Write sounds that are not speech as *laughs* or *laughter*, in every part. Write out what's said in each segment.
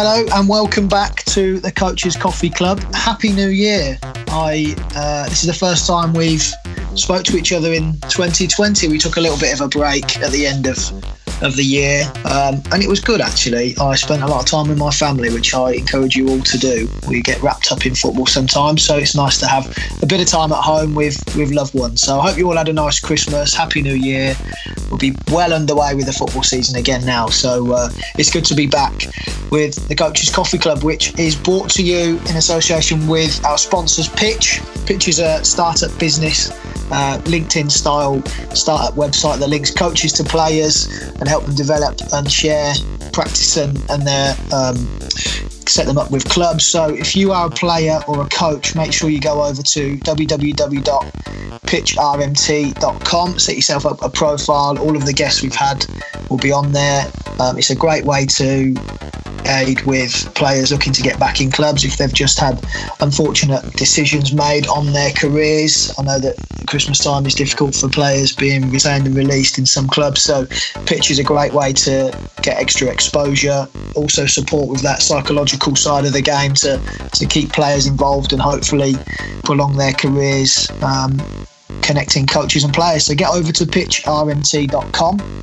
Hello and welcome back to the Coaches Coffee Club. Happy New Year! I uh, this is the first time we've spoke to each other in 2020. We took a little bit of a break at the end of of the year, um, and it was good actually. I spent a lot of time with my family, which I encourage you all to do. We get wrapped up in football sometimes, so it's nice to have a bit of time at home with with loved ones. So I hope you all had a nice Christmas, Happy New Year. We'll be well underway with the football season again now, so uh, it's good to be back with the Coaches Coffee Club, which is brought to you in association with our sponsors, Pitch. Pitch is a startup business uh, LinkedIn style startup website that links coaches to players and help them develop and share practice and, and their um, set them up with clubs. So if you are a player or a coach, make sure you go over to www.pitchrmt.com, set yourself up a profile. All of the guests we've had will be on there. Um, it's a great way to aid with players looking to get back in clubs if they've just had unfortunate decisions made on their careers. I know that Christmas time is difficult for players being retained and released in some clubs, so pitch is a great way to get extra exposure. Also, support with that psychological side of the game to, to keep players involved and hopefully prolong their careers. Um, connecting coaches and players. So get over to pitchrmt.com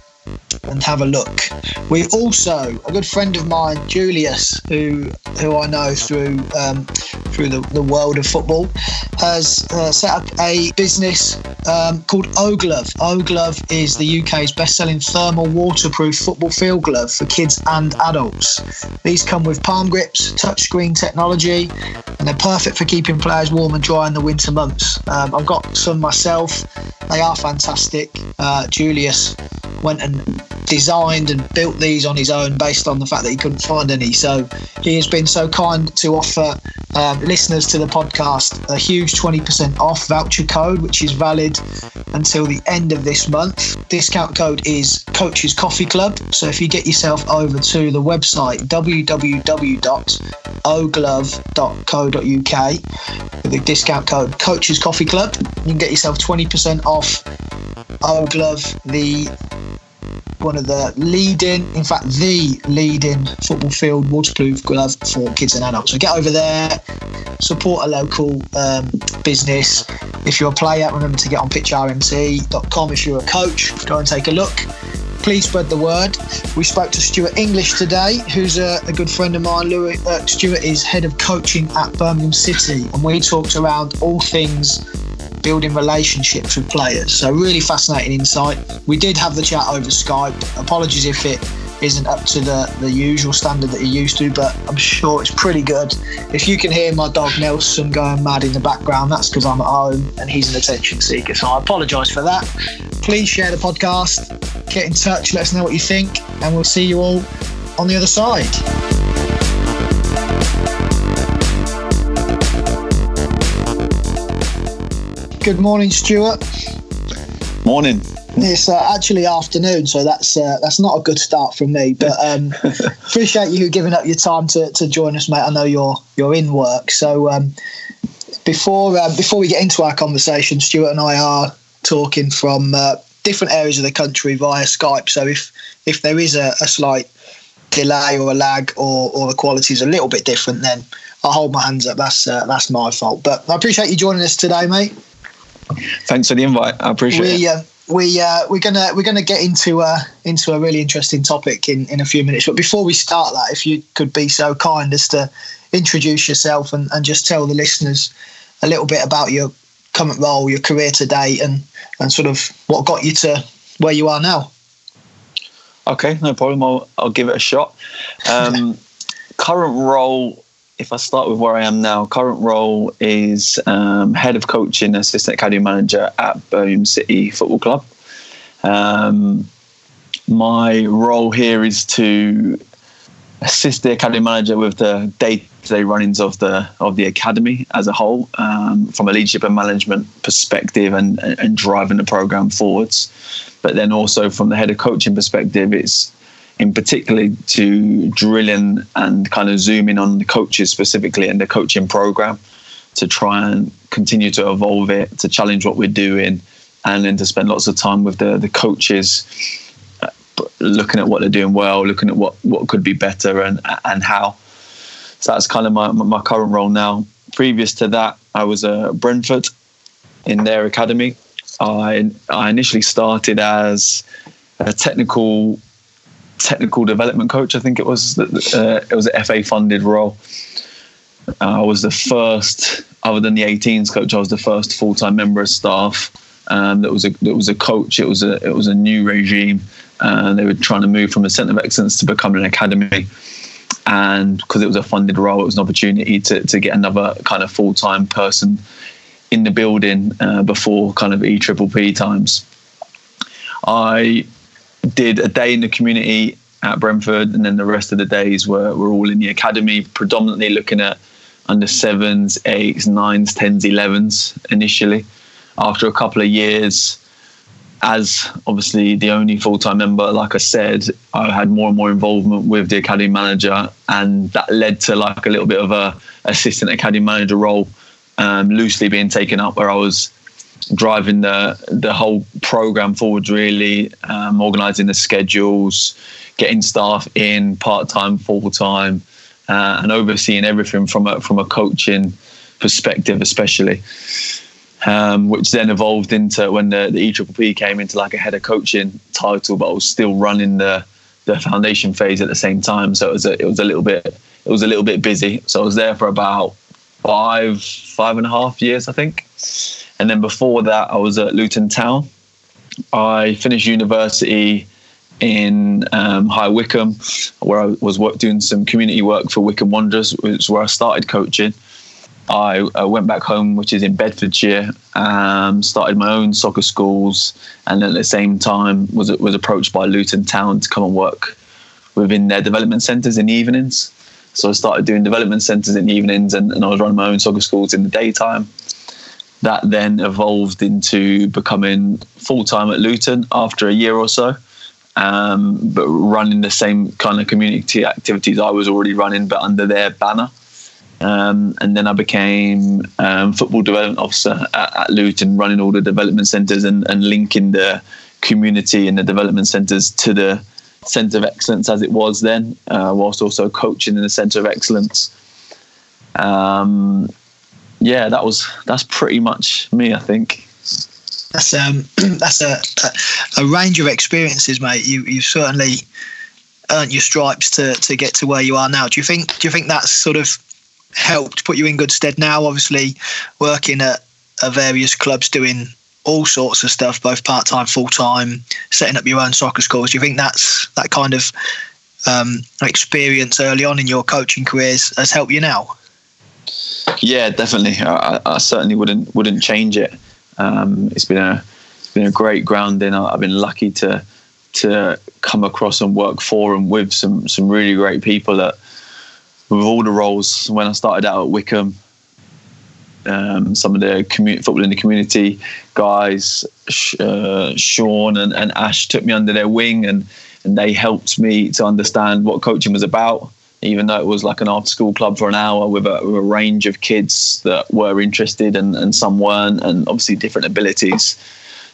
and have a look. We also a good friend of mine, Julius, who who I know through um, through the, the world of football, has uh, set up a business um, called O-Glove. O-Glove is the UK's best-selling thermal waterproof football field glove for kids and adults. These come with palm grips, touchscreen technology, and they're perfect for keeping players warm and dry in the winter months. Um, I've got some myself. They are fantastic. Uh, Julius went and designed and built these on his own based on the fact that he couldn't find any. So he has been so kind to offer um, listeners to the podcast a huge 20% off voucher code, which is valid until the end of this month. Discount code is Coaches Coffee Club. So if you get yourself over to the website www.oglove.co.uk with the discount code Coaches Coffee Club, you can get yourself 20% off O-Glove, the one of the leading, in fact, the leading football field waterproof glove for kids and adults. So get over there, support a local um, business. If you're a player, remember to get on pitchrmt.com. If you're a coach, go and take a look. Please spread the word. We spoke to Stuart English today, who's a, a good friend of mine. Louis, uh, Stuart is head of coaching at Birmingham City, and we talked around all things building relationships with players. So really fascinating insight. We did have the chat over Skype. Apologies if it isn't up to the, the usual standard that you're used to, but I'm sure it's pretty good. If you can hear my dog Nelson going mad in the background, that's because I'm at home and he's an attention seeker. So I apologise for that. Please share the podcast, get in touch, let us know what you think, and we'll see you all on the other side. Good morning, Stuart. Morning. It's uh, actually afternoon, so that's uh, that's not a good start from me. But um, *laughs* appreciate you giving up your time to, to join us, mate. I know you're you're in work, so um, before uh, before we get into our conversation, Stuart and I are talking from uh, different areas of the country via Skype. So if if there is a, a slight delay or a lag or or the quality is a little bit different, then I'll hold my hands up. That's uh, that's my fault. But I appreciate you joining us today, mate. Thanks for the invite. I appreciate we, it. Uh, we uh, we're gonna we're gonna get into uh, into a really interesting topic in, in a few minutes. But before we start that, if you could be so kind as to introduce yourself and, and just tell the listeners a little bit about your current role, your career to date, and and sort of what got you to where you are now. Okay, no problem. I'll, I'll give it a shot. Um, *laughs* current role if I start with where I am now, current role is um, head of coaching, assistant academy manager at Birmingham City Football Club. Um, my role here is to assist the academy manager with the day-to-day runnings of the of the academy as a whole, um, from a leadership and management perspective, and, and driving the program forwards. But then also from the head of coaching perspective, it's in particularly to drill in and kind of zoom in on the coaches specifically and the coaching program to try and continue to evolve it, to challenge what we're doing, and then to spend lots of time with the the coaches, uh, looking at what they're doing well, looking at what what could be better and and how. So that's kind of my my current role now. Previous to that, I was at Brentford in their academy. I I initially started as a technical technical development coach. I think it was uh, it was an FA funded role. I was the first, other than the 18s coach, I was the first full time member of staff. Um, that was a that was a coach. It was a it was a new regime, and uh, they were trying to move from a centre of excellence to become an academy. And because it was a funded role, it was an opportunity to to get another kind of full time person in the building uh, before kind of E Triple P times. I did a day in the community at Brentford, and then the rest of the days were, were all in the academy, predominantly looking at under sevens, eights, nines, tens, elevens initially. After a couple of years, as obviously the only full time member, like I said, I had more and more involvement with the academy manager, and that led to like a little bit of a assistant academy manager role, um, loosely being taken up, where I was driving the the whole program forwards, really um, organising the schedules, getting staff in part time, full time, uh, and overseeing everything from a from a coaching perspective, especially. Um, which then evolved into when the, the EPPP came into like a head of coaching title, but I was still running the the foundation phase at the same time. So it was a, it was a little bit it was a little bit busy. So I was there for about five five and a half years, I think. And then before that, I was at Luton Town. I finished university in um, High Wycombe, where I was work, doing some community work for Wycombe Wanderers, which is where I started coaching. I, I went back home, which is in Bedfordshire, um, started my own soccer schools, and at the same time was was approached by Luton Town to come and work within their development centres in the evenings. So I started doing development centres in the evenings, and, and I was running my own soccer schools in the daytime that then evolved into becoming full time at Luton after a year or so. Um, but running the same kind of community activities I was already running, but under their banner. Um, and then I became um, football development officer at, at, Luton, running all the development centres and, and linking the community and the development centres to the centre of excellence as it was then, uh, whilst also coaching in the centre of excellence. Um, yeah, that was that's pretty much me. I think. That's um *clears throat* that's a, a, a range of experiences, mate. You you certainly earned your stripes to to get to where you are now. Do you think do you think that's sort of helped put you in good stead now? Obviously, working at, at various clubs doing all sorts of stuff, both part time, full time, setting up your own soccer schools. Do you think that's that kind of um, experience early on in your coaching careers has helped you now? Yeah, definitely. I, I certainly wouldn't wouldn't change it. Um, it's been a it's been a great grounding. I've been lucky to to come across and work for and with some some really great people that with all the roles when I started out at Wycombe. Um, some of the football in the community guys, uh, Sean and, and Ash took me under their wing and and they helped me to understand what coaching was about even though it was like an after school club for an hour with a, with a range of kids that were interested and, and some weren't, and obviously different abilities,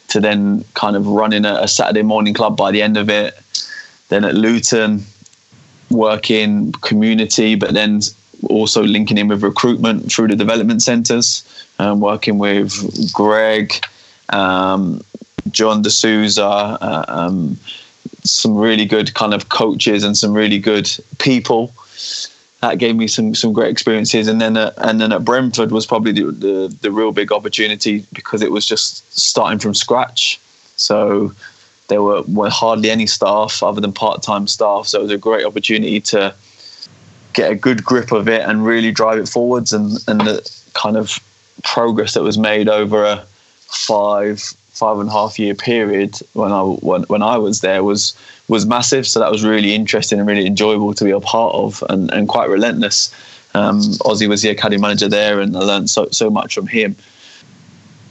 to then kind of running a, a Saturday morning club by the end of it. Then at Luton, working community, but then also linking in with recruitment through the development centres, um, working with Greg, um, John D'Souza, uh, um, some really good kind of coaches and some really good people. That gave me some some great experiences, and then uh, and then at Brentford was probably the, the, the real big opportunity because it was just starting from scratch. So there were, were hardly any staff other than part time staff. So it was a great opportunity to get a good grip of it and really drive it forwards. And and the kind of progress that was made over a five five and a half year period when I when, when I was there was was massive. So that was really interesting and really enjoyable to be a part of, and, and quite relentless. Um, Ozzy was the academy manager there, and I learned so so much from him.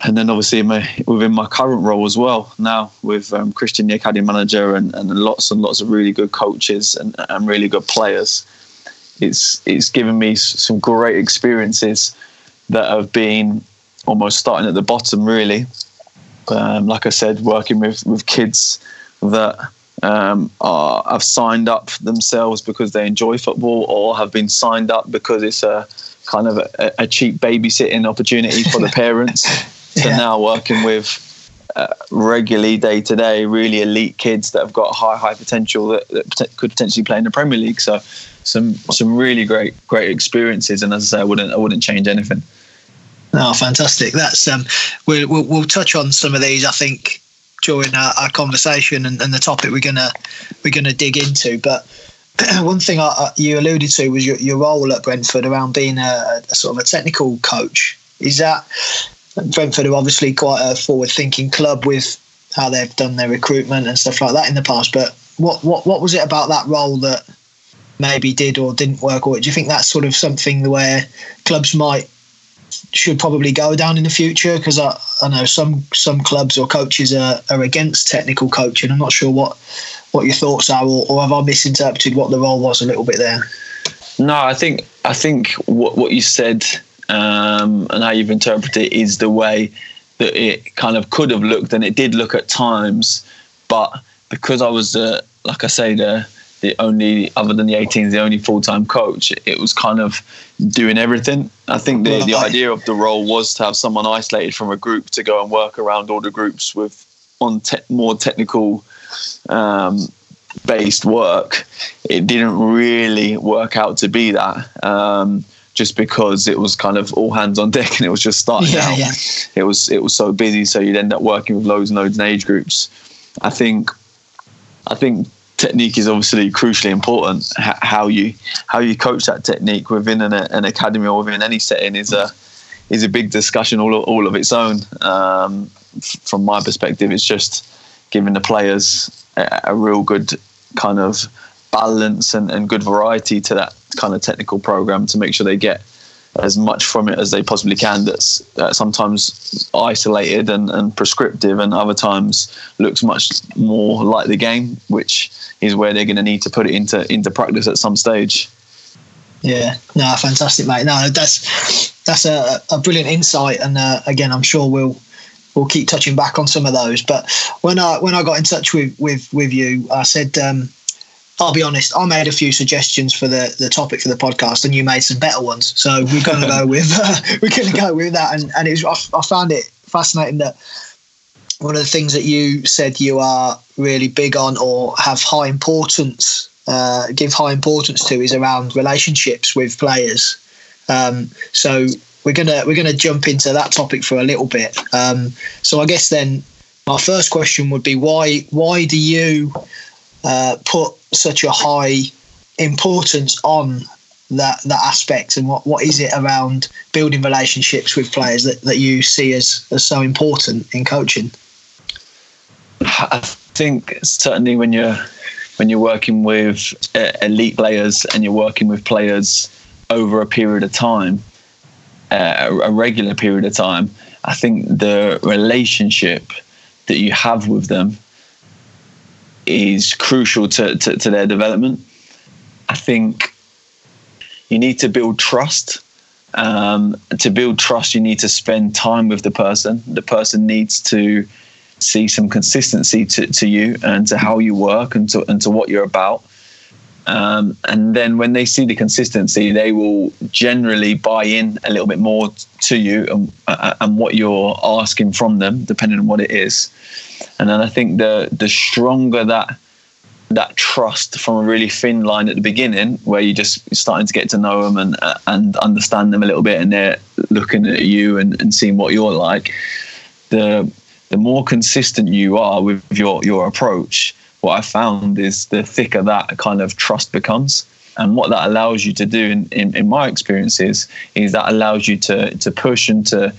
And then obviously my, within my current role as well now with um, Christian the academy manager and, and lots and lots of really good coaches and, and really good players, it's it's given me some great experiences that have been almost starting at the bottom really um, like I said, working with with kids that um, are, have signed up themselves because they enjoy football or have been signed up because it's a kind of a, a cheap babysitting opportunity for the *laughs* parents to yeah. now working with uh, regularly day to day really elite kids that have got high high potential that, that, could potentially play in the Premier League. So some some really great great experiences. And as I say I wouldn't I wouldn't change anything Oh, fantastic! That's um, we'll, we'll, we'll touch on some of these. I think during our, our conversation and, and, the topic we're gonna we're gonna dig into. But *clears throat* one thing I, you alluded to was your, your role at Brentford around being a, a, sort of a technical coach. Is that Brentford are obviously quite a forward-thinking club with how they've done their recruitment and stuff like that in the past. But what what what was it about that role that maybe did or didn't work, or do you think that's sort of something where clubs might should probably go down in the future because I, I know some some clubs or coaches are, are against technical coaching. I'm not sure what what your thoughts are, or, or have I misinterpreted what the role was a little bit there? No, I think I think what what you said um, and how you've interpreted it is the way that it kind of could have looked, and it did look at times, but because I was the like I say the the only other than the 18s the only full-time coach it was kind of doing everything. I think the, the idea of the role was to have someone isolated from a group to go and work around all the groups with on te- more technical um, based work. It didn't really work out to be that um, just because it was kind of all hands on deck and it was just starting yeah, out. yeah. it was it was so busy so you'd end up working with loads and loads of age groups. I think i think technique is obviously crucially important. H- how you how you coach that technique within an, an, academy or within any setting is a is a big discussion all all of its own. Um, f- from my perspective, it's just giving the players a, a real good kind of balance and, and good variety to that kind of technical program to make sure they get as much from it as they possibly can that's uh, sometimes isolated and, and prescriptive and other times looks much more like the game which is where they're going to need to put it into into practice at some stage. Yeah. No fantastic mate. No that's that's a, a brilliant insight and uh, again i'm sure we'll we'll keep touching back on some of those. But when i when i got in touch with with with you i said um, I'll be honest, I made a few suggestions for the, the topic for the podcast, and you made some better ones. So we're going to go *laughs* with uh, *laughs* we're going to go with that. And and it was, I, I found it fascinating that one of the things that you said you are really big on or have high importance, uh, give high importance to, is around relationships with players. Um, so we're gonna we're gonna jump into that topic for a little bit. Um, so I guess then my first question would be why why do you uh, put such a high importance on that that aspect and what, what is it around building relationships with players that, that you see as, as so important in coaching? I think certainly when you're when you're working with uh, elite players and you're working with players over a period of time, uh, a regular period of time, I think the relationship that you have with them is crucial to, to, to their development. I think you need to build trust. Um, to build trust, you need to spend time with the person. The person needs to see some consistency to, to you and to how you work and to, and to what you're about. Um, and then when they see the consistency, they will generally buy in a little bit more to you and, uh, and what you're asking from them, depending on what it is. And then I think the the stronger that that trust from a really thin line at the beginning, where you're just starting to get to know them and uh, and understand them a little bit, and they're looking at you and, and seeing what you're like. The the more consistent you are with your your approach, what I found is the thicker that kind of trust becomes. And what that allows you to do, in, in, in my experiences, is that allows you to to push and to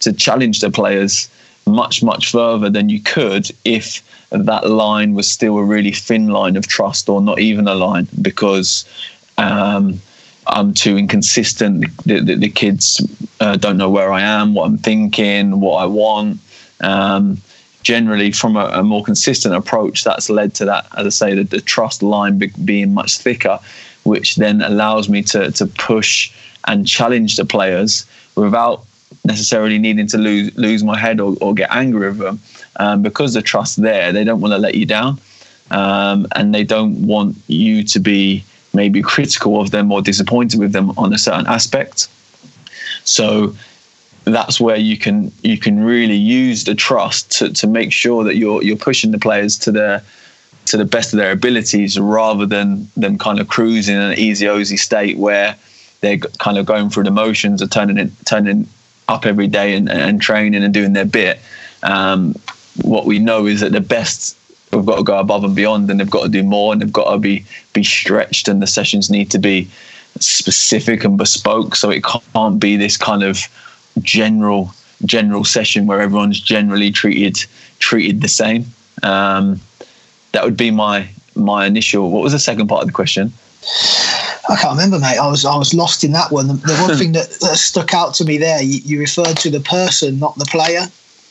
to challenge the players much, much further than you could if that line was still a really thin line of trust or not even a line because um, I'm too inconsistent. The, the, the kids uh, don't know where I am, what I'm thinking, what I want. Um, generally, from a, a, more consistent approach, that's led to that, as I say, the, the trust line be, being much thicker, which then allows me to, to push and challenge the players without necessarily needing to lose lose my head or, or get angry with them um, because the trust there they don't want to let you down um, and they don't want you to be maybe critical of them or disappointed with them on a certain aspect. So that's where you can you can really use the trust to, to make sure that you're you're pushing the players to their to the best of their abilities rather than them kind of cruising in an easy ozy state where they're kind of going through the motions of turning it turning up every day and, and training and doing their bit. Um, what we know is that the best we've got to go above and beyond and they've got to do more and they've got to be be stretched and the sessions need to be specific and bespoke so it can't be this kind of general general session where everyone's generally treated treated the same um, that would be my my initial what was the second part of the question I can't remember, mate. I was I was lost in that one. The, the one *laughs* thing that, that, stuck out to me there, you, you referred to the person, not the player.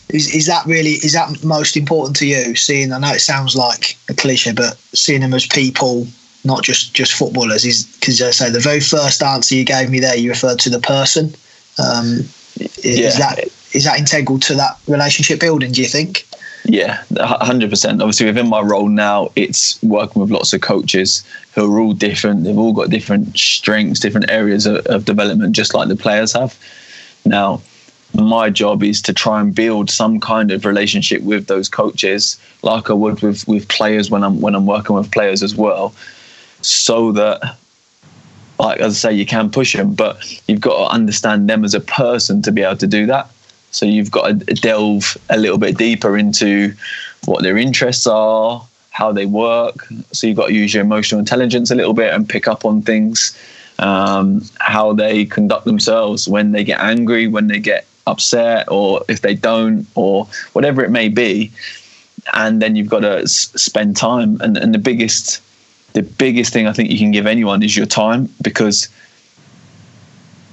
Is, is that really is that most important to you? Seeing, I know it sounds like a cliche, but seeing them as people, not just just footballers, is because I say the very first answer you gave me there, you referred to the person. Um, is yeah. that is that integral to that relationship building? Do you think? Yeah, hundred percent. Obviously, within my role now, it's working with lots of coaches who are all different. They've all got different strengths, different areas of, of development, just like the players have. Now, my job is to try and build some kind of relationship with those coaches, like I would with with players when I'm when I'm working with players as well, so that, like as I say, you can push them, but you've got to understand them as a person to be able to do that. So you've got to delve a little bit deeper into what their interests are, how they work. So you've got to use your emotional intelligence a little bit and pick up on things, um, how they conduct themselves when they get angry, when they get upset or if they don't or whatever it may be and then you've got to spend time and, and the biggest the biggest thing i think you can give anyone is your time because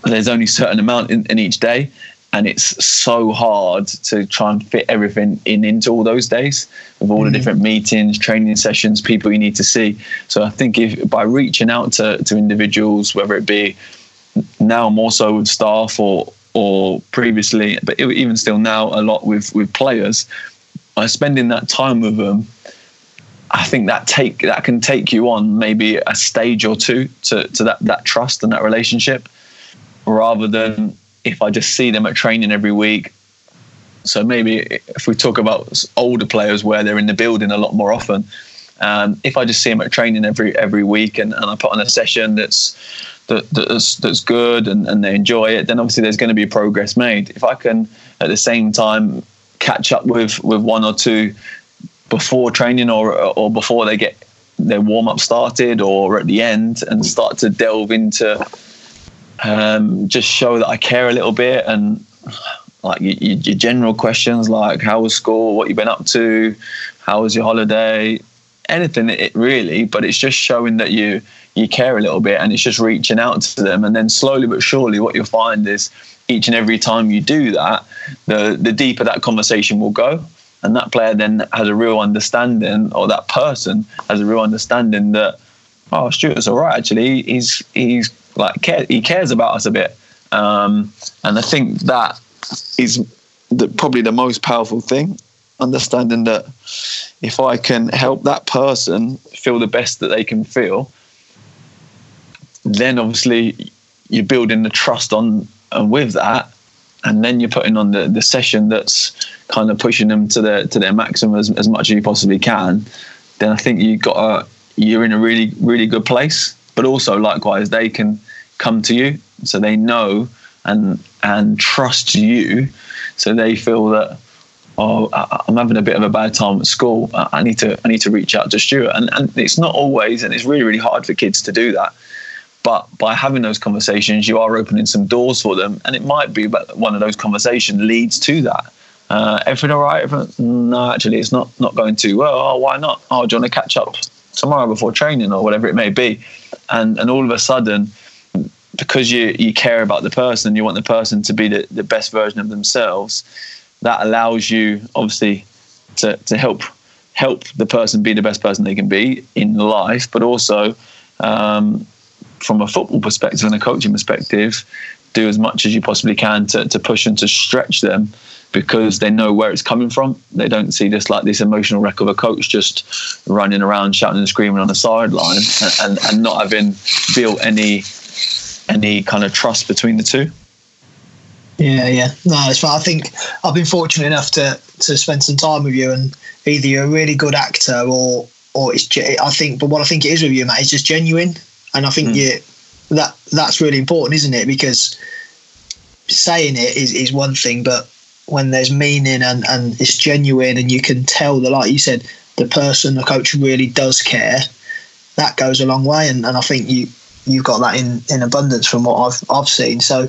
there's only a certain amount in, in each day and it's so hard to try and fit everything in into all those days with all mm-hmm. the different meetings training sessions people you need to see so i think if by reaching out to, to individuals whether it be now more so with staff or or previously, but even still now, a lot with with players. By spending that time with them, I think that take that can take you on maybe a stage or two to, to that, that trust and that relationship, rather than if I just see them at training every week. So maybe if we talk about older players where they're in the building a lot more often, um, if I just see them at training every every week and, and I put on a session that's that, that's that's good and, and they enjoy it, then obviously there's going to be progress made. If I can at the same time catch up with with one or two before training or or before they get their warm up started or at the end and start to delve into um, just show that I care a little bit and like your, your general questions like how was school, what you been up to, how was your holiday, anything it really, but it's just showing that you you care a little bit and it's just reaching out to them and then slowly but surely what you'll find is each and every time you do that the the deeper that conversation will go and that player then has a real understanding or that person has a real understanding that oh Stuart's all right actually. He's he's like care, he cares about us a bit. Um, and I think that is the, probably the most powerful thing understanding that if I can help that person feel the best that they can feel then obviously you're building the trust on and with that and then you're putting on the, the session that's kind of pushing them to their to their maximum as, as much as you possibly can then i think you got a you're in a really really good place. But also likewise they can come to you so they know and and trust you so they feel that oh i'm having a bit of a bad time at school. I need to i need to reach out to stuart. And, and it's not always and it's really really hard for kids to do that but by having those conversations, you are opening some doors for them, and it might be that one of those conversations leads to that. Uh, everything all right? Everything, no, actually, it's not not going too well. Oh, why not? Oh, do you want to catch up tomorrow before training or whatever it may be? And and all of a sudden, because you you care about the person, you want the person to be the, the best version of themselves. That allows you, obviously, to to help help the person be the best person they can be in life, but also um, from a football perspective and a coaching perspective, do as much as you possibly can to, to push and to stretch them because they know where it's coming from. They don't see this like this emotional wreck of a coach just running around shouting and screaming on the sideline and, and, and not having built any any kind of trust between the two. Yeah, yeah. No, it's fine. I think I've been fortunate enough to to spend some time with you, and either you're a really good actor or or it's. I think, but what I think it is with you, Matt, is just genuine, and I think mm. you that that's really important, isn't it? Because saying it is is one thing, but when there's meaning and and it's genuine, and you can tell that, like you said, the person, the coach, really does care. That goes a long way, and, and I think you you've got that in in abundance from what I've I've seen. So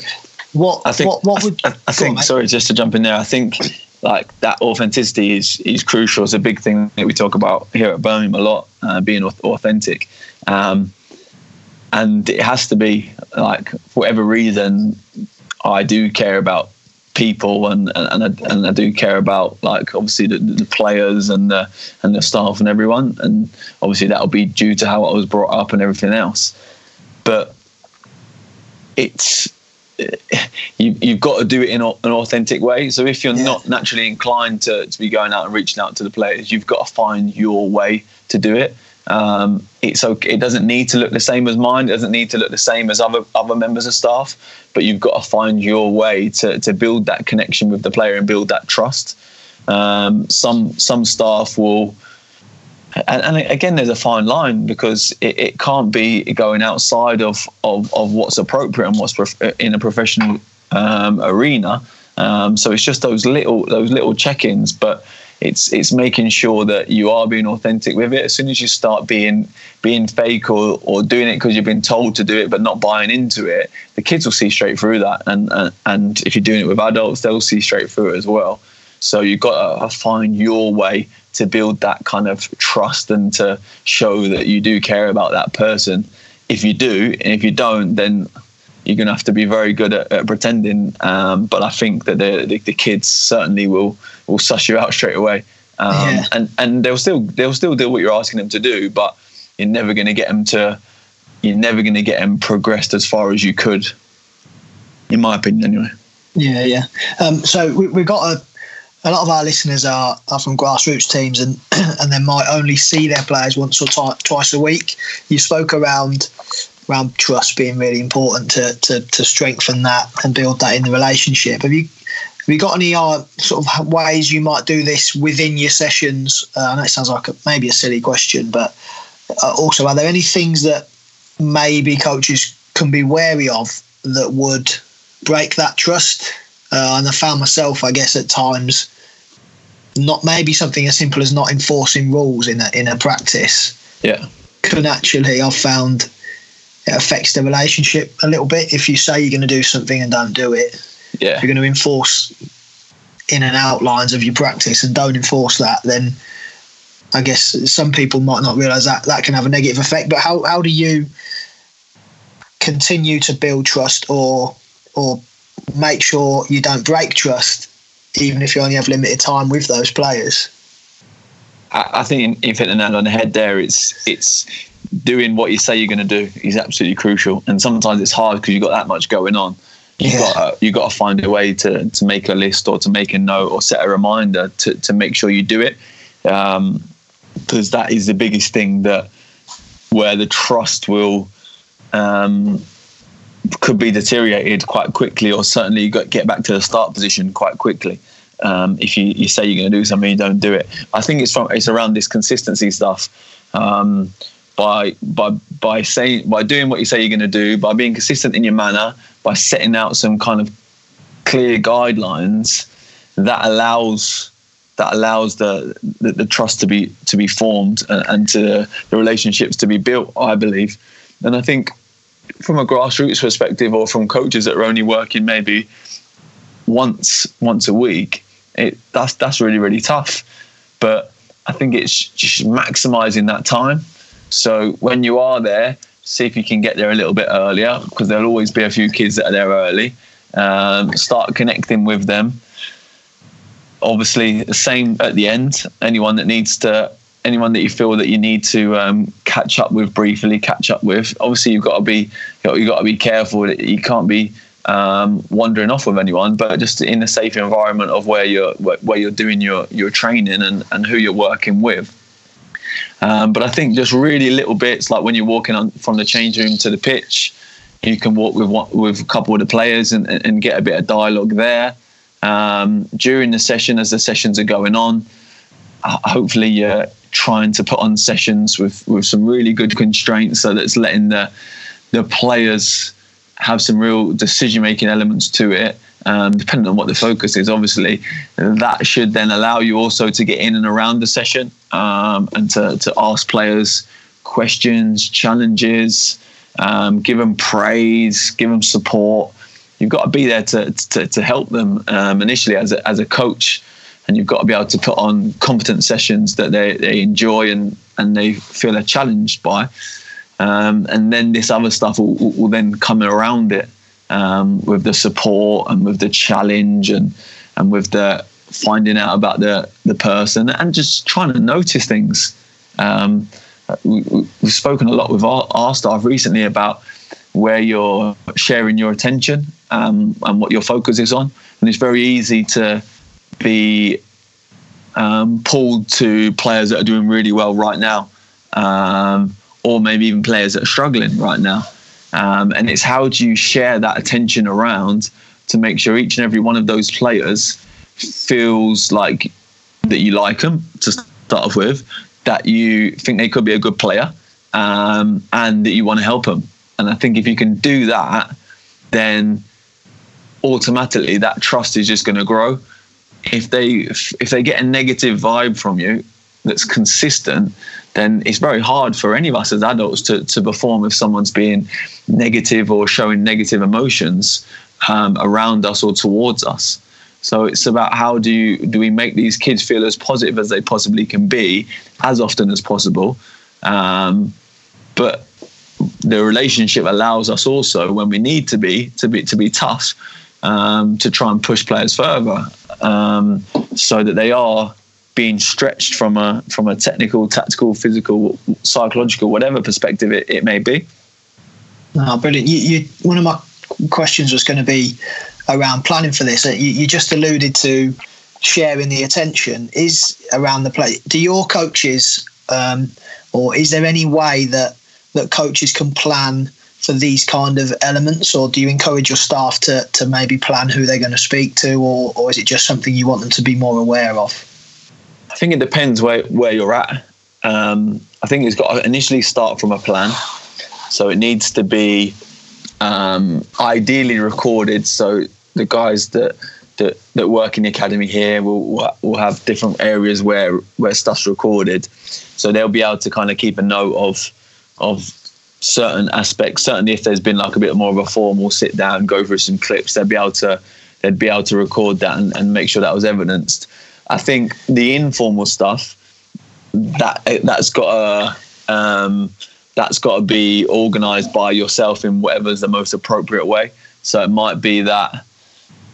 what I think, what, what would I, I think on, sorry just to jump in there I think like that authenticity is is crucial it's a big thing that we talk about here at Birmingham a lot uh, being authentic um, and it has to be like for whatever reason I do care about people and and, and, I, and I do care about like obviously the, the, players and the and the staff and everyone and obviously that'll be due to how I was brought up and everything else but it's you, you've got to do it in an authentic way. So if you're yeah. not naturally inclined to, to be going out and reaching out to the players, you've got to find your way to do it. Um, it's okay. It doesn't need to look the same as mine. It doesn't need to look the same as other other members of staff. But you've got to find your way to to build that connection with the player and build that trust. Um, some some staff will and, and, again, there's a fine line because it, it, can't be going outside of, of, of what's appropriate and what's prof- in a professional um, arena. Um, so it's just those little those little check-ins, but it's it's making sure that you are being authentic with it. As soon as you start being being fake or, or doing it because you've been told to do it but not buying into it, the kids will see straight through that. And and, and if you're doing it with adults, they'll see straight through it as well. So you've got to find your way to build that kind of trust and to show that you do care about that person. If you do, and if you don't, then you're going to have to be very good at, at pretending. Um, but I think that the, the, the kids certainly will will suss you out straight away, um, yeah. and and they'll still they'll still do what you're asking them to do, but you're never going to get them to you're never going to get them progressed as far as you could, in my opinion, anyway. Yeah, yeah. Um, so we, we've got a a lot of our listeners are, are from grassroots teams and *clears throat* and they might only see their players once or t- twice a week. You spoke around around trust being really important to, to, to strengthen that and build that in the relationship. Have you have you got any uh, sort of ways you might do this within your sessions? Uh, I know it sounds like a, maybe a silly question, but uh, also are there any things that maybe coaches can be wary of that would break that trust? Uh, and I found myself, I guess, at times not maybe something as simple as not enforcing rules in a in a practice. Yeah, can actually I've found it affects the relationship a little bit if you say you're going to do something and don't do it. Yeah, if you're going to enforce in and outlines of your practice and don't enforce that, then I guess some people might not realise that that can have a negative effect. But how how do you continue to build trust or or make sure you don't break trust even if you only have limited time with those players. I, think you've hit the nail on the head there. It's it's doing what you say you're going to do is absolutely crucial, and sometimes it's hard because you've got that much going on. You've yeah. got to, you've got to find a way to, to make a list or to make a note or set a reminder to, to make sure you do it, because um, that is the biggest thing that where the trust will um, could be deteriorated quite quickly, or certainly get back to the start position quite quickly. Um, if you, you say you're going to do something, you don't do it. I think it's from it's around this consistency stuff. By by by saying by doing what you say you're going to do, by being consistent in your manner, by setting out some kind of clear guidelines, that allows that allows the, the, the trust to be to be formed and, and to the relationships to be built. I believe, and I think from a grassroots perspective or from coaches that are only working maybe once once a week, it that's that's really really tough. But I think it's just maximizing that time. So when you are there, see if you can get there a little bit earlier because there'll always be a few kids that are there early. Um, start connecting with them. Obviously, the same at the end. Anyone that needs to anyone that you feel that you need to um, catch up with briefly, catch up with. Obviously, you've got to be you've got to be careful. You can't be um, wandering off with anyone, but just in a safe environment of where you're where you're doing your your training and, and who you're working with. Um, but I think just really little bits like when you're walking on from the change room to the pitch, you can walk with with a couple of the players and, and get a bit of dialogue there. Um, during the session, as the sessions are going on, hopefully you're trying to put on sessions with with some really good constraints, so that's letting the the players have some real decision making elements to it. Um, depending on what the focus is, obviously, that should then allow you also to get in and around the session um, and to, to ask players questions, challenges, um, give them praise, give them support. You've got to be there to, to, to help them um, initially as a, as a coach, and you've got to be able to put on competent sessions that they, they enjoy and, and they feel they're challenged by. Um, and then this other stuff will, will then come around it um, with the support and with the challenge and and with the finding out about the the person and just trying to notice things. Um, we, have spoken a lot with our, our, staff recently about where you're sharing your attention um, and what your focus is on, and it's very easy to be um, pulled to players that are doing really well right now, um, or maybe even players that are struggling right now. Um, and it's how do you share that attention around to make sure each and every one of those players feels like that you like them to start off with, that you think they could be a good player, um, and that you want to help them. And I think if you can do that, then automatically that trust is just going to grow. If they if they get a negative vibe from you that's consistent, then it's very hard for any of us as adults to, to perform if someone's being negative or showing negative emotions um, around us or towards us. So it's about how do you, do we make these kids feel as positive as they possibly can be as often as possible. Um, but the relationship allows us also when we need to be to be to be tough um, to try and push players further um, so that they are being stretched from a from a technical, tactical, physical, psychological, whatever perspective it, it may be. Oh, brilliant! You, you, one of my questions was going to be around planning for this. You, you just alluded to sharing the attention is around the play. Do your coaches, um, or is there any way that that coaches can plan for these kind of elements, or do you encourage your staff to to maybe plan who they're going to speak to, or or is it just something you want them to be more aware of? I think it depends where, where you're at. Um, I think it's got to initially start from a plan. So it needs to be um, ideally recorded. So the guys that, that, that work in the academy here will, will have different areas where, where stuff's recorded. So they'll be able to kind of keep a note of, of certain aspects. Certainly if there's been like a bit more of a formal sit down, go through some clips, they'll be able to, they'd be able to record that and, and make sure that was evidenced. I think the informal stuff that that's got to um, that's got to be organised by yourself in whatever's the most appropriate way. So it might be that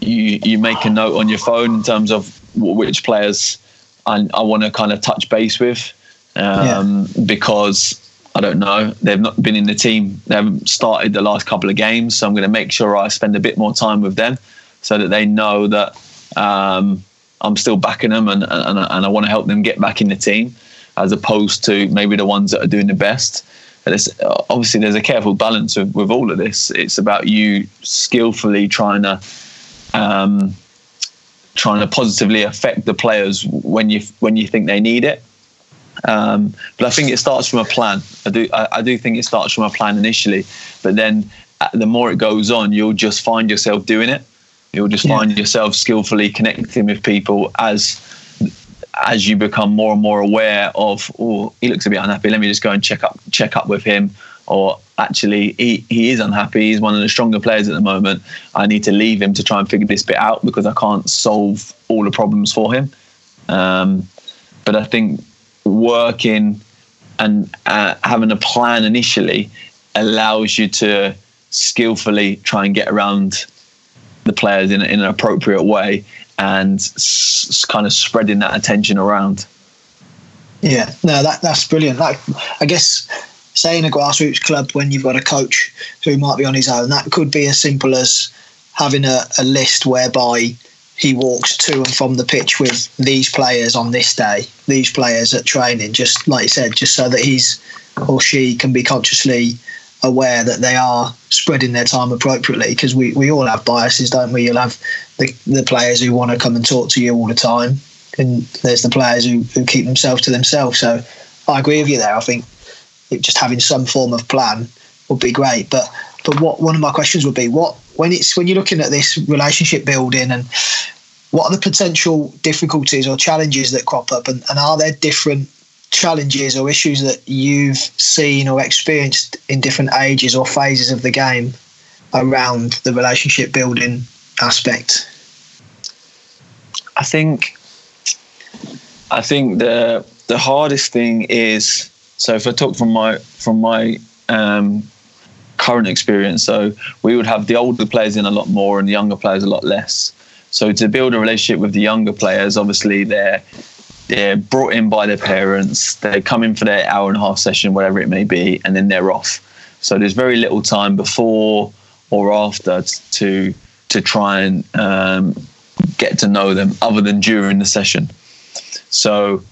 you you make a note on your phone in terms of which players I, I want to kind of touch base with um, yeah. because I don't know they've not been in the team they haven't started the last couple of games so I'm going to make sure I spend a bit more time with them so that they know that um, I'm still backing them and, and, and I want to help them get back in the team as opposed to maybe the ones that are doing the best. There's, obviously, there's a careful balance with, with all of this. It's about you skillfully trying to um, trying to positively affect the players when you when you think they need it. Um, but I think it starts from a plan. I do I, I, do think it starts from a plan initially, but then uh, the more it goes on, you'll just find yourself doing it. You'll just yeah. find yourself skillfully connecting with people as as you become more and more aware of, oh, he looks a bit unhappy. Let me just go and check up check up with him. Or actually, he, he is unhappy. He's one of the stronger players at the moment. I need to leave him to try and figure this bit out because I can't solve all the problems for him. Um, but I think working and uh, having a plan initially allows you to skillfully try and get around the players in, in an appropriate way and s- kind of spreading that attention around. Yeah, no, that that's brilliant. Like, I guess say in a grassroots club when you've got a coach who might be on his own, that could be as simple as having a, a list whereby he walks to and from the pitch with these players on this day, these players at training, just like you said, just so that he's or she can be consciously aware that they are spreading their time appropriately because we, we all have biases, don't we? You'll have the, the players who want to come and talk to you all the time, and there's the players who, who keep themselves to themselves. So I agree with you there. I think just having some form of plan would be great. But but what one of my questions would be what when it's when you're looking at this relationship building and what are the potential difficulties or challenges that crop up and, and are there different challenges or issues that you've seen or experienced in different ages or phases of the game around the relationship building aspect? I think I think the the hardest thing is so if I talk from my from my um, current experience, so we would have the older players in a lot more and the younger players a lot less. So to build a relationship with the younger players, obviously they're they're brought in by their parents. They come in for their hour and a half session, whatever it may be, and then they're off. So there's very little time before or after to to try and um, get to know them, other than during the session. So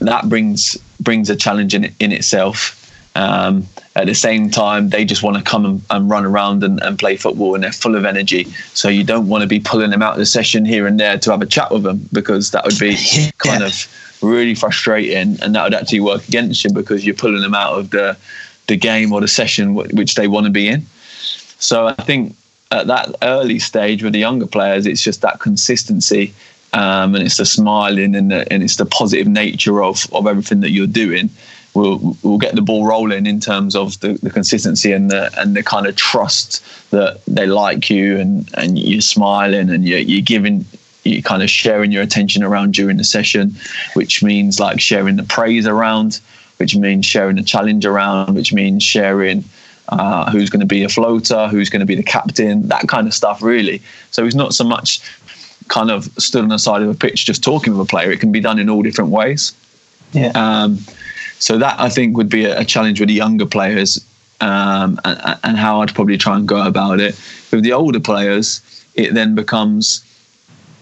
that brings brings a challenge in in itself. Um, at the same time, they just want to come and, and run around and, and, play football, and they're full of energy. So you don't want to be pulling them out of the session here and there to have a chat with them because that would be *laughs* yeah. kind of really frustrating, and that would actually work against you because you're pulling them out of the the game or the session which they want to be in. So I think at that early stage with the younger players, it's just that consistency. Um, and it's the smiling and, the, and it's the positive nature of, of everything that you're doing we'll we'll get the ball rolling in terms of the, the consistency and the and the kind of trust that they like you and and you're smiling and you're, you're giving you kind of sharing your attention around during the session, which means like sharing the praise around, which means sharing the challenge around, which means sharing uh, who's going to be a floater, who's going to be the captain, that kind of stuff, really. So it's not so much kind of stood on the side of a pitch just talking with a player. It can be done in all different ways. Yeah. Um, so that I think would be a, challenge with the younger players um, and, and, how I'd probably try and go about it. With the older players, it then becomes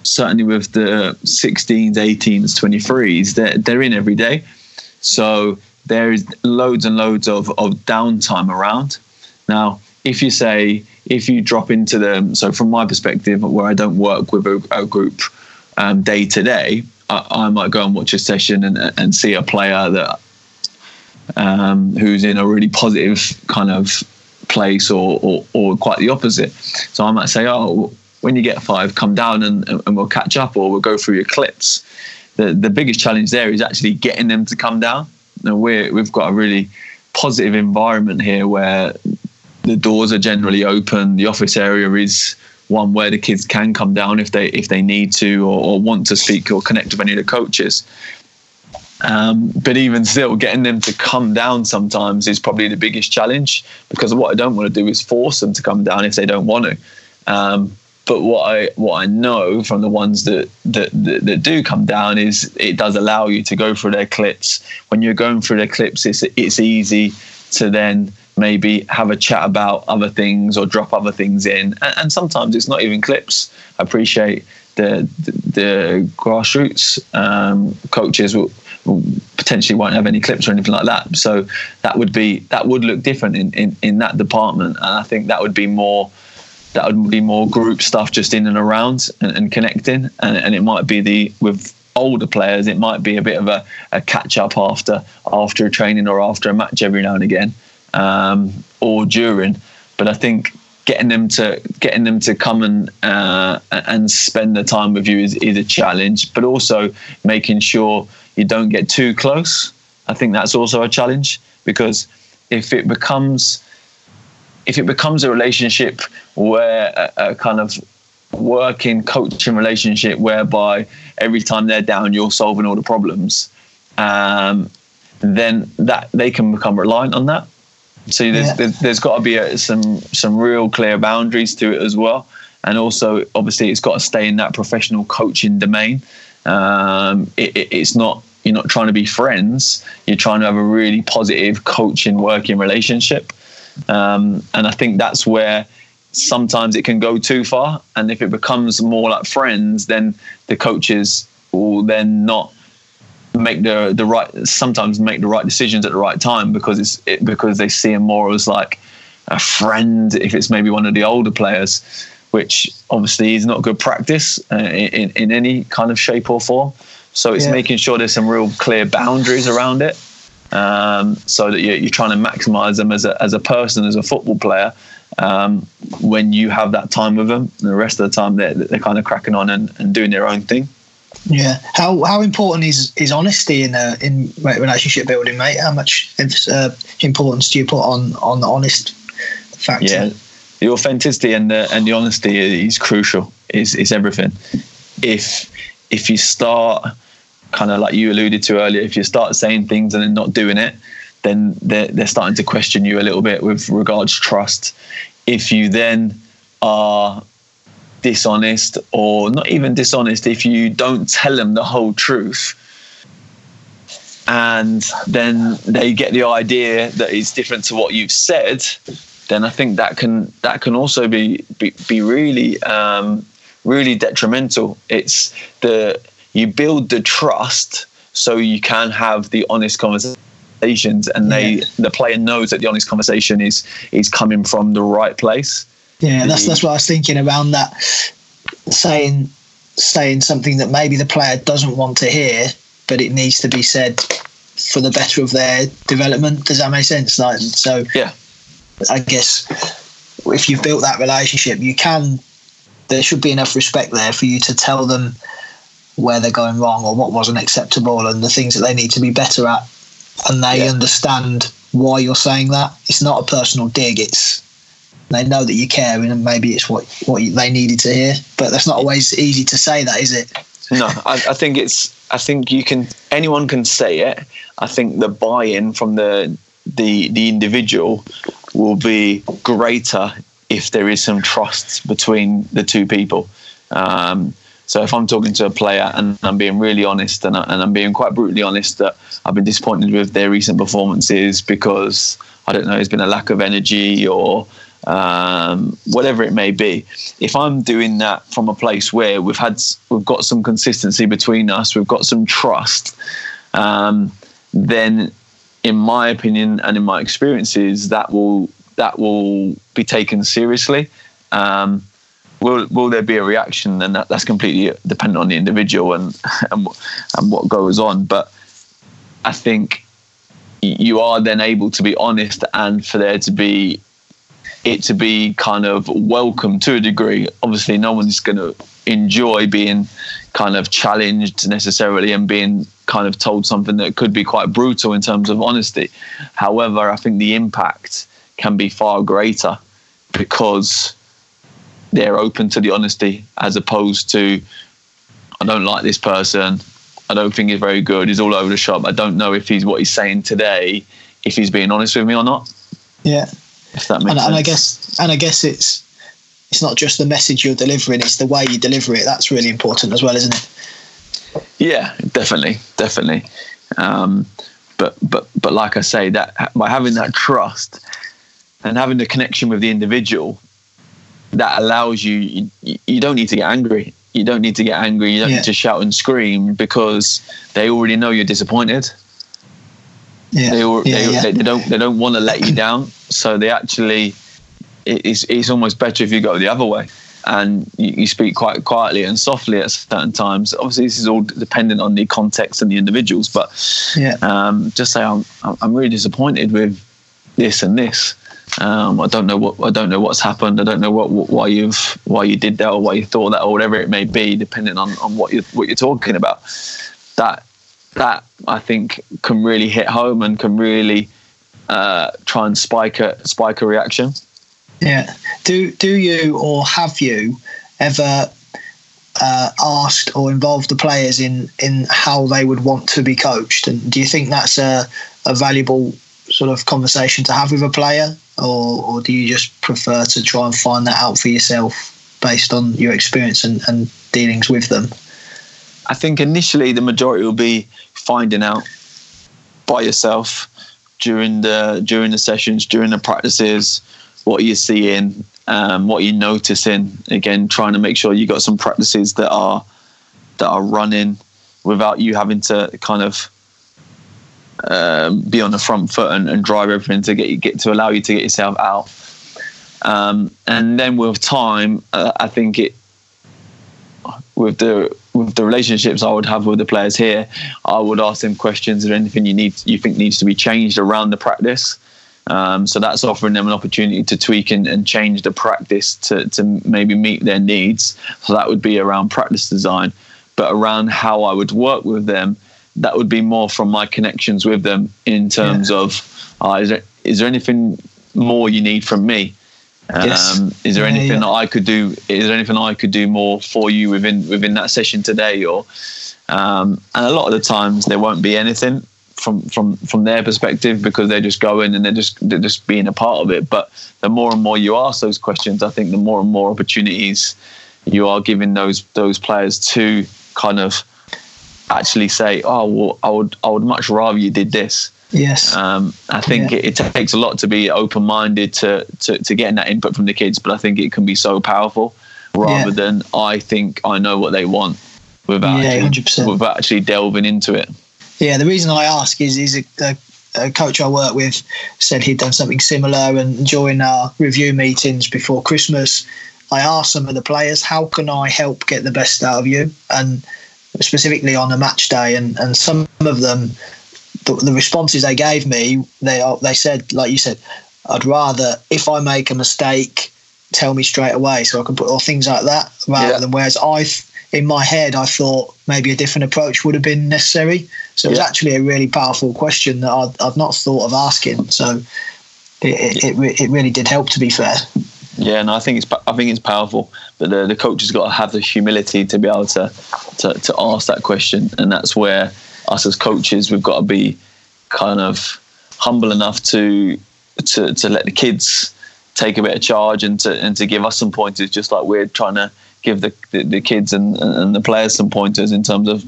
certainly with the 16s, 18s, 23s, they're, they're in every day. So there is loads and loads of, of downtime around. Now, if you say, if you drop into them, so from my perspective, where I don't work with a, a group um, day to day, I, I, might go and watch a session and, and see a player that um, who's in a really positive kind of place or, or, or quite the opposite. So I might say, oh, when you get five, come down and, and we'll catch up or we'll go through your clips. The, the biggest challenge there is actually getting them to come down. Now we're, we've got a really positive environment here where the doors are generally open. The office area is one where the kids can come down if they if they need to or, or want to speak or connect with any of the coaches. Um, but even still, getting them to come down sometimes is probably the biggest challenge because what I don't want to do is force them to come down if they don't want to. Um, but what I what I know from the ones that, that, that that do come down is it does allow you to go through their clips. When you're going through their clips, it's it's easy to then maybe have a chat about other things or drop other things in. And, and sometimes it's not even clips. I appreciate the the, the grassroots um, coaches will potentially won't have any clips or anything like that. So that would be that would look different in, in, in that department, and I think that would be more that would be more group stuff just in and around and, and connecting, and, and it might be the with older players, it might be a bit of a, a catch up after after a training or after a match every now and again, um, or during. But I think getting them to getting them to come and uh, and spend the time with you is, is a challenge, but also making sure you don't get too close. I think that's also a challenge because if it becomes if it becomes a relationship where a, a kind of working coaching relationship whereby every time they're down you're solving all the problems um, then that they can become reliant on that so there's, yeah. there's, there's got to be a, some some real clear boundaries to it as well and also obviously it's got to stay in that professional coaching domain um, it, it, it's not you're not trying to be friends. You're trying to have a really positive coaching working relationship. Um, and I think that's where sometimes it can go too far, and if it becomes more like friends, then the coaches will then not make the the right sometimes make the right decisions at the right time because it's it, because they see him more as like a friend if it's maybe one of the older players which obviously is not good practice uh, in, in any kind of shape or form so it's yeah. making sure there's some real clear boundaries around it um, so that you're, you're, trying to maximize them as a, as a person as a football player um, when you have that time with them and the rest of the time they're, they're kind of cracking on and, and doing their own thing yeah. How how important is is honesty in uh, in relationship building, mate? How much uh, importance do you put on on the honest factor? Yeah. The authenticity and the and the honesty is crucial. Is is everything. If if you start kind of like you alluded to earlier, if you start saying things and then not doing it, then they're they're starting to question you a little bit with regards to trust. If you then are dishonest or not even dishonest if you don't tell them the whole truth and then they get the idea that it's different to what you've said then i think that can that can also be be, be really um, really detrimental it's the you build the trust so you can have the honest conversations and they yeah. the player knows that the honest conversation is is coming from the right place yeah, that's that's what I was thinking around that saying saying something that maybe the player doesn't want to hear, but it needs to be said for the better of their development. Does that make sense? Like, so yeah, I guess if you've built that relationship, you can. There should be enough respect there for you to tell them where they're going wrong or what wasn't acceptable and the things that they need to be better at, and they yeah. understand why you're saying that. It's not a personal dig. It's they know that you care and maybe it's what what they needed to hear but that's not always easy to say that is it no I, I, think it's i think you can anyone can say it i think the buy-in from the the the individual will be greater if there is some trust between the two people um, so if I'm talking to a player and I'm being really honest and, I, and I'm being quite brutally honest that I've been disappointed with their recent performances because I don't know, there's been a lack of energy or um, whatever it may be. If I'm doing that from a place where we've had we've got some consistency between us, we've got some trust, um, then in my opinion and in my experiences, that will that will be taken seriously. Um, will will there be a reaction? Then that, that's completely dependent on the individual and *laughs* and, and what goes on. But I think you are then able to be honest and for there to be it to be kind of welcome to a degree. Obviously, no one's going to enjoy being kind of challenged necessarily and being kind of told something that could be quite brutal in terms of honesty. However, I think the impact can be far greater because they're open to the honesty as opposed to I don't like this person. I don't think he's very good. He's all over the shop. I don't know if he's what he's saying today, if he's being honest with me or not. Yeah. If that makes and, sense. And I guess and I guess it's it's not just the message you're delivering; it's the way you deliver it. That's really important as well, isn't it? Yeah, definitely, definitely. Um, but but but like I say, that by having that trust and having the connection with the individual, that allows you. You, you don't need to get angry. You don't need to get angry. You don't yeah. need to shout and scream because they already know you're disappointed. Yeah. They, yeah, they, yeah. they, they don't they don't want to let you down. So they actually it's it's almost better if you go the other way and you, you, speak quite quietly and softly at certain times. Obviously, this is all dependent on the context and the individuals, but yeah. um, just say I'm I'm really disappointed with this and this. Um, I don't know what I don't know what's happened. I don't know what, what, why you've why you did that or why you thought that or whatever it may be, depending on, on what you what you're talking about. That that I think can really hit home and can really uh, try and spike a spike a reaction. Yeah. Do do you or have you ever uh, asked or involved the players in in how they would want to be coached? And do you think that's a, a valuable sort of conversation to have with a player, or or do you just prefer to try and find that out for yourself based on your experience and, and dealings with them? I think initially the majority will be finding out by yourself during the during the sessions, during the practices, what are you're seeing, um, what you're noticing. Again, trying to make sure you've got some practices that are that are running without you having to kind of um, be on the front foot and, and, drive everything to get get to allow you to get yourself out. Um, and then with time, uh, I think it with the with the relationships I would have with the players here, I would ask them questions. There anything you need you think needs to be changed around the practice? Um, so that's offering them an opportunity to tweak and, and, change the practice to, to maybe meet their needs. So that would be around practice design, but around how I would work with them, that would be more from my connections with them in terms yeah. of uh, is there is there anything more you need from me? Yes. Um, is there anything yeah, that I could do? Is there anything I could do more for you within within that session today? Or um, and a lot of the times there won't be anything from from from their perspective because they're just going and they're just they're just being a part of it. But the more and more you ask those questions, I think the more and more opportunities you are giving those those players to kind of actually say, "Oh, well, I would I would much rather you did this." Yes. Um, I think yeah. it, it, takes a lot to be open minded to, to to getting that input from the kids, but I think it can be so powerful rather yeah. than I think I know what they want without yeah, actually, without actually delving into it. Yeah, the reason I ask is is a, a, a, coach I work with said he'd done something similar, and during our review meetings before Christmas, I asked some of the players, "How can I help get the best out of you?" and specifically on a match day, and and some of them, the, the responses they gave me, they they said, like you said, I'd rather if I make a mistake, tell me straight away so I can put or things like that rather yeah. than whereas I in my head, I thought maybe a different approach would have been necessary. So it was actually a really powerful question that I'd, I'd not thought of asking. So it, it, it really did help, to be fair. Yeah, and no, I think it's I think it's powerful, but the the coach has got to have the humility to be able to, to to ask that question, and that's where us as coaches we've got to be kind of humble enough to to to let the kids take a bit of charge and to and to give us some pointers, just like we're trying to give the, the, the kids and, and the players some pointers in terms of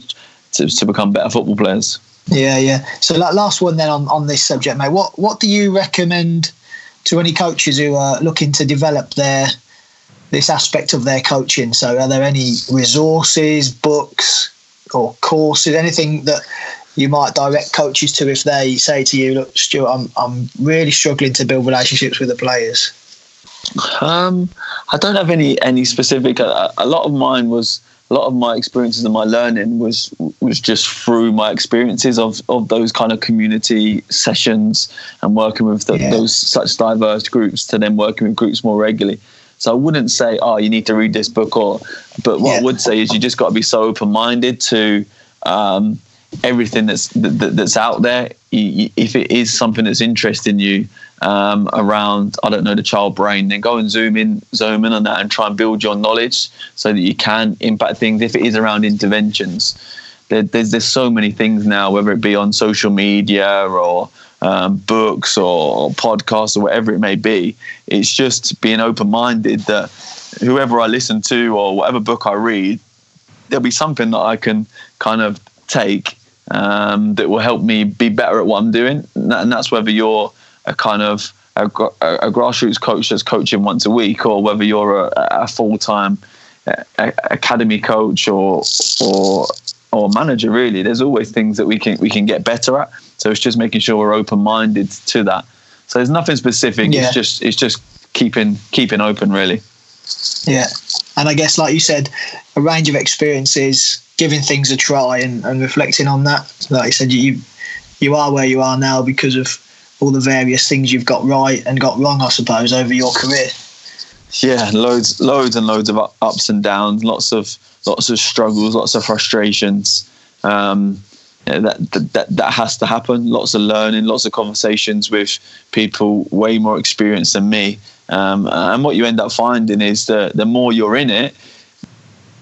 to, to become better football players. Yeah, yeah. So that last one then on, on this subject, mate. What what do you recommend to any coaches who are looking to develop their this aspect of their coaching? So are there any resources, books, or courses, anything that you might direct coaches to if they say to you, "Look, Stuart, I'm I'm really struggling to build relationships with the players." Um, I don't have any any specific. A, a, lot of mine was a lot of my experiences and my learning was was just through my experiences of of those kind of community sessions and working with the, yeah. those such diverse groups to then working with groups more regularly. So I wouldn't say, oh, you need to read this book, or but what yeah. I would say is you just got to be so open minded to. Um, everything that's that, that's out there if it is something that's interesting you um, around I don't know the child brain, then go and zoom in, zoom in on that, and try and build your knowledge so that you can impact things. If it is around interventions, there, there's there's so many things now, whether it be on social media or um, books or podcasts or whatever it may be. It's just being open minded that whoever I listen to or whatever book I read, there'll be something that I can kind of take um, that will help me be better at what I'm doing, and that's whether you're a kind of a, a, grassroots coach that's coaching once a week, or whether you're a, a full time uh, academy coach or or or manager. Really, there's always things that we can we can get better at. So it's just making sure we're open minded to that. So there's nothing specific. Yeah. It's just it's just keeping keeping open, really. Yeah, and I guess like you said, a range of experiences, giving things a try, and, and reflecting on that. Like you said, you you are where you are now because of all the various things you've got right and got wrong, I suppose, over your career. Yeah, loads, loads and loads of ups and downs, lots of lots of struggles, lots of frustrations. Um, yeah, that, that that has to happen. Lots of learning, lots of conversations with people way more experienced than me. Um, and what you end up finding is that the more you're in it,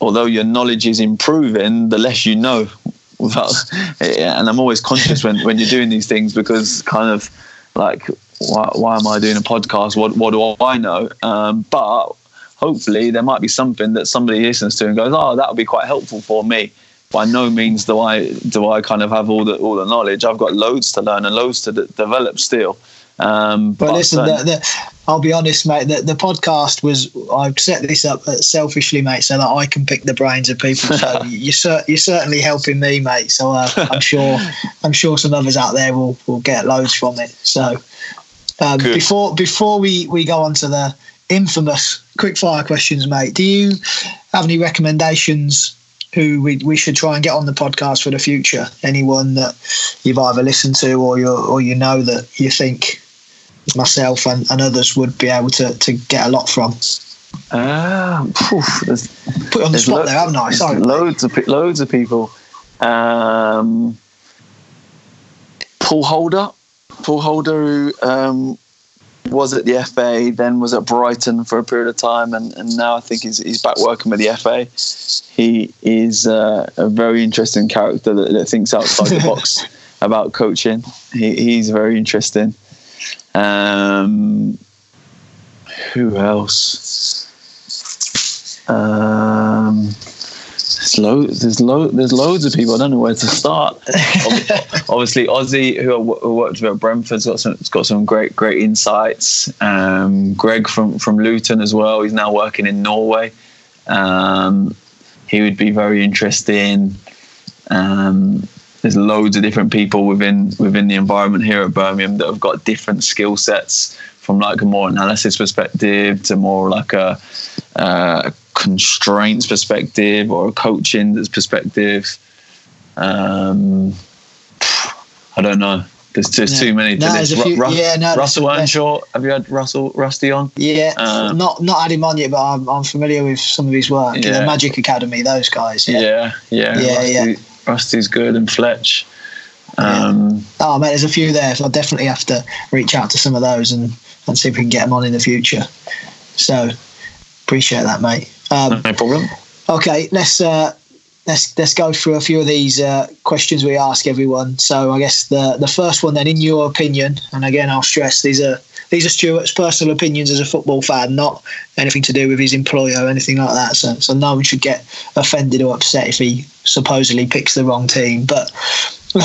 although your knowledge is improving, the less you know. *laughs* Without, and I'm always conscious when, when you're doing these things because kind of like why, why am I doing a podcast? What what do I know? Um, but hopefully there might be something that somebody listens to and goes, oh, that would be quite helpful for me. By no means do I do I kind of have all the all the knowledge. I've got loads to learn and loads to d- develop still. Um, but, but listen, the, the, I'll be honest, mate. The, the podcast was I've set this up selfishly, mate, so that I can pick the brains of people. So *laughs* you're you're certainly helping me, mate. So uh, I'm sure *laughs* I'm sure some others out there will will get loads from it. So um, before before we we go on to the infamous quick fire questions, mate, do you have any recommendations? Who we, we should try and get on the podcast for the future? Anyone that you've either listened to or you or you know that you think myself and, and others would be able to, to get a lot from. Uh, Put on the spot lo- there, haven't I? Sorry. Loads of loads of people. Um, Paul Holder, Paul Holder, who um, was at the FA, then was at Brighton for a period of time, and, and now I think he's, he's back working with the FA. He is uh, a very interesting character that, that thinks outside the box *laughs* about coaching. He, he's very interesting. Um, who else? Um, there's loads. There's loads. There's loads of people. I don't know where to start. *laughs* Obviously, Ozzy, who, who worked with at Brentford's got some. got some great, great insights. Um, Greg from from Luton as well. He's now working in Norway. Um, he would be very interesting. Um, there's loads of different people within within the environment here at Birmingham that have got different skill sets from like a more analysis perspective to more like a, uh, constraints perspective or a coaching perspective. Um, I don't know. There's just yeah. too many to no, list. Few, Ru- yeah, no, Russell Earnshaw. Have you had Russell Rusty on? Yeah, um, not not had him on yet, but I'm, I'm familiar with some of his work. Yeah. The Magic Academy, those guys. Yeah, yeah, yeah. yeah, Rusty, yeah. Rusty's good and Fletch. Um, yeah. Oh man, there's a few there, so I'll definitely have to reach out to some of those and, and see if we can get them on in the future. So appreciate that, mate. Um, no problem. Okay, let's uh, let's let's go through a few of these uh, questions we ask everyone. So I guess the the first one, then, in your opinion, and again, I'll stress these are these are Stuart's personal opinions as a football fan, not anything to do with his employer or anything like that. So, so no one should get offended or upset if he supposedly picks the wrong team. But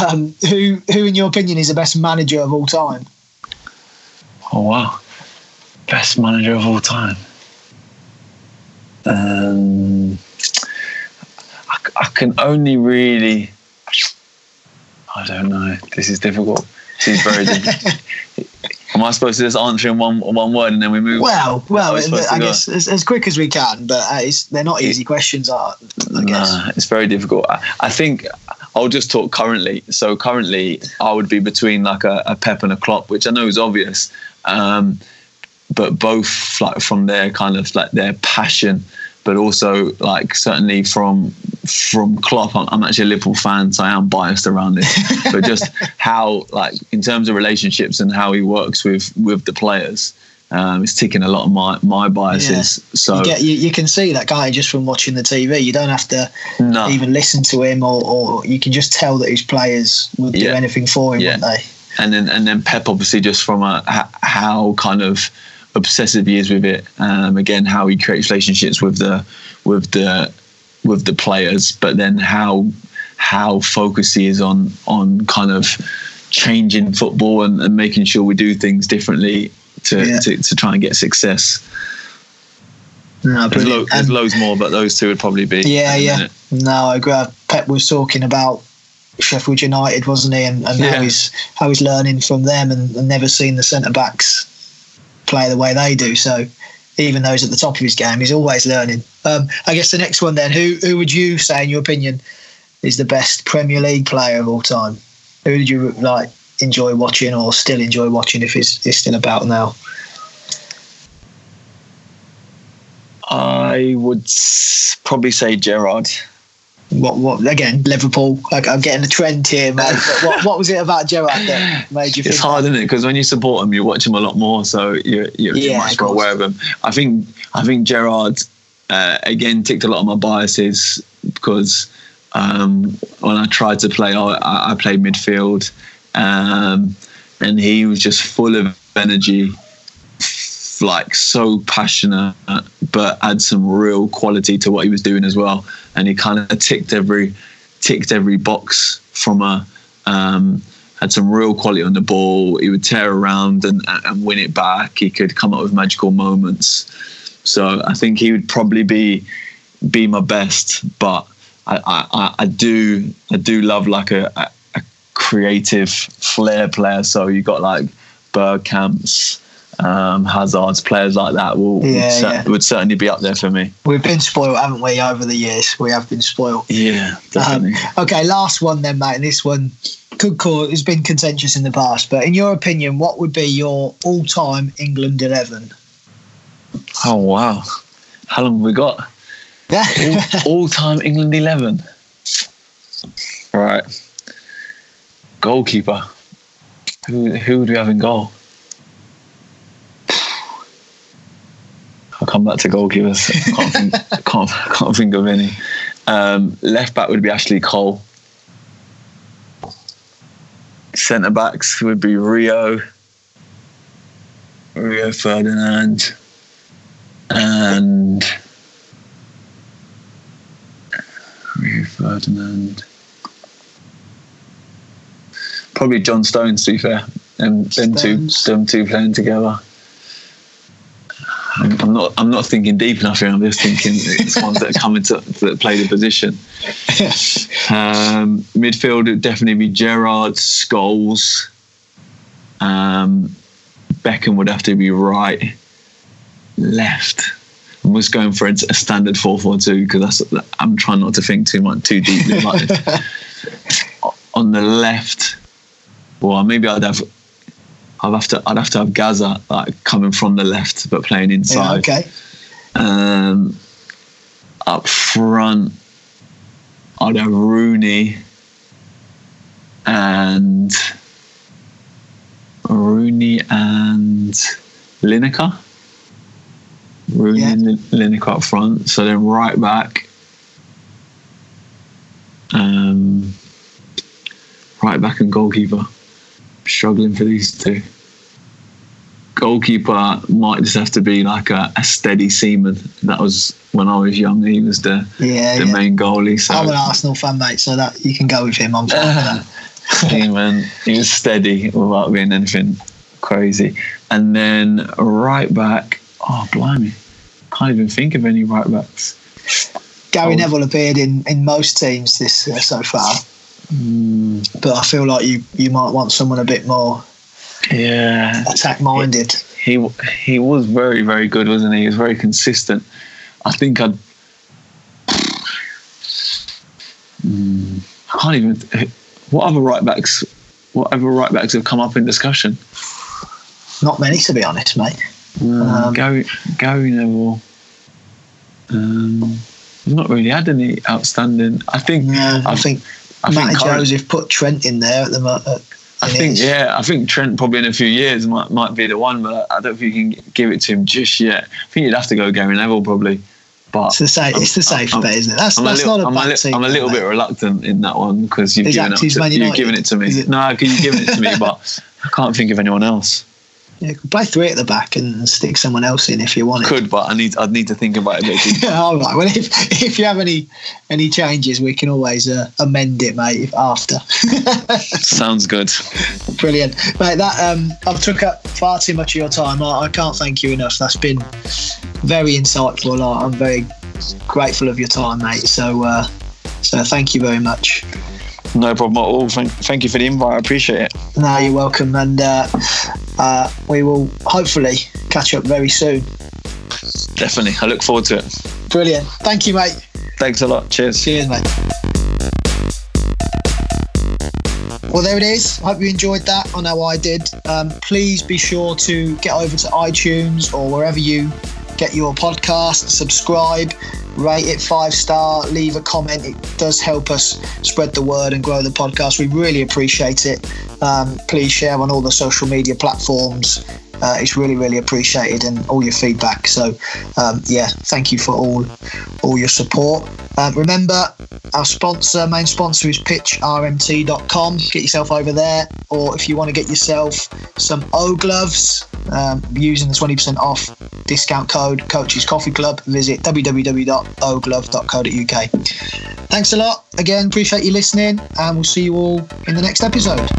um, who, who, in your opinion, is the best manager of all time? Oh wow, best manager of all time. Um, I, I can only really. I don't know. This is difficult. This is very difficult. *laughs* Am I supposed to just answer in one one word and then we move? Well, well, I, guess as, as, quick as we can, but uh, they're not easy questions. Are I guess nah, it's very difficult. I, I, think I'll just talk currently. So currently, I would be between like a, a Pep and a Klopp, which I know is obvious, um, but both like from their kind of like their passion but also like certainly from from Klopp, I'm, I'm, actually a Liverpool fan, so I am biased around it. *laughs* but just how like in terms of relationships and how he works with with the players. Um, it's ticking a lot of my my biases. Yeah. So you, get, you, you, can see that guy just from watching the TV. You don't have to no. even listen to him, or, or, you can just tell that his players would do anything for him, yeah. wouldn't they? And then and then Pep obviously just from a how kind of obsessive he is with it. Um, again, how he creates relationships with the with the with the players, but then how how focused he is on on kind of changing football and, and making sure we do things differently to, yeah. to, to try and get success. No, there's, lo- there's loads more, but those two would probably be. Yeah, yeah. No, I agree. Pep was talking about Sheffield United, wasn't he? And, and yeah. how he's how he's learning from them and, and never seen the centre backs play the way they do. So even though he's at the top of his game, he's always learning. Um, I guess the next one then, who who would you say, in your opinion, is the best Premier League player of all time? Who did you like enjoy watching or still enjoy watching if he's, he's still about now? I would probably say Gerrard what what again Liverpool like I'm getting a trend here man. *laughs* What, what was it about Gerrard that made you it's hard that? isn't it? Because when you support him you watch him a lot more so you're, you're, yeah, you're much more aware of him I think I think Gerrard uh, again ticked a lot of my biases because um, when I tried to play I, I played midfield um, and he was just full of energy like so passionate, but had some real quality to what he was doing as well. And he kind of ticked every ticked every box from a um, had some real quality on the ball. He would tear around and, and win it back. He could come up with magical moments. So I think he would probably be be my best. But I, I, I do I do love like a, a, creative flair player. So you got like Bergkamps, um, Hazards, players like that will Yeah, would, cer- yeah. would certainly be up there for me. We've been spoiled, haven't we, over the years? We have been spoiled. Yeah, definitely. Okay, last one then, mate. And this one could cause has been contentious in the past, but in your opinion, what would be your all-time England eleven? oh wow, how long have we got? Yeah. *laughs* All time England 11. All right. Goalkeeper. Who, who would we have in goal? Come back to goalkeepers. I can't think, *laughs* can't, can't think of any. Um, left back would be Ashley Cole. Centre backs would be Rio, Rio Ferdinand, and Rio Ferdinand. Probably John Stones, to be fair. Them, them two, them two playing together. I'm, not. I'm not thinking deep enough here. I'm just thinking it's ones that are coming to that play the position. *laughs* Um, midfield would definitely be Gerrard, Scholes. Um, Beckham would have to be right. Left. I'm just going for a, a standard four-four-two because that's. I'm trying not to think too much, too deeply about it. *laughs* On the left, well, maybe I'd have. I'd have to. I'd have to have Gazza like coming from the left, but playing yeah, inside. okay. Um, up front, I'd have Rooney and Rooney and Lineker. Rooney Yeah. and Lin- Lineker up front. So then right back, um, right back and goalkeeper. Struggling for these two goalkeeper might just have to be like a, a steady Seaman. That was when I was young. He was the, Yeah, the yeah. main goalie. So I'm an Arsenal fan, mate, so that you can go with him. I'm *laughs* fine with that. *laughs* Seaman, he was steady without being anything crazy. And then right back, oh blimey, can't even think of any right backs. Gary Oh. Neville appeared in, in most teams this uh, so far, Hmm, but I feel like you you might want someone a bit more yeah, attack minded. he he was very very good, wasn't he? He was very consistent. I think I'd. Hmm, I can't even. What other right backs? What other right backs have come up in discussion? Not many, to be honest, mate. Um, Gary Gary Neville. Um, I've not really had any outstanding. I think. Yeah, I think I Matt think. Joseph put Trent in there at the moment. I think yeah, I think Trent probably in a few years might might be the one, but I don't think you can give it to him just yet. I think you'd have to go Gary Neville probably, but It's the safe. It's the safe I'm- bet, isn't it? That's I'm that's little, not a I'm bad a, li-. I'm a little bit reluctant in that one because you've given it to, you've given it to me. No, you've given it to me, but I can't think of anyone else. Yeah, could play three at the back and stick someone else in if you want it. Could, but I need I'd need to think about it. *laughs* All right. Well, if if you have any any changes, we can always uh, amend it, mate. If after. *laughs* Sounds good. Brilliant, mate. That um, I've took up far too much of your time. I, I can't thank you enough. That's been very insightful. I, I'm very grateful of your time, mate. So uh, so thank you very much. No problem at all. Thank, thank you for the invite. I appreciate it. No, you're welcome, and uh, uh, we will hopefully catch up very soon. Definitely. I look forward to it. Brilliant. Thank you, mate. Thanks a lot. Cheers. Cheers, mate. Well, there it is. I Hope you enjoyed that. I know I did. Um, please be sure to get over to iTunes or wherever you get your podcast, subscribe, rate it five star, leave a comment. It does help us spread the word and grow the podcast. We really appreciate it. Um, please share on all the social media platforms. Uh, it's really, really appreciated and all your feedback. So, um, yeah, thank you for all all your support. Uh, remember, our sponsor, main sponsor is pitchrmt.com. Get yourself over there, or if you want to get yourself some O gloves um, using the 20% off discount code Coaches Coffee Club, visit www.oglove.co.uk. Thanks a lot. Again, appreciate you listening, and we'll see you all in the next episode.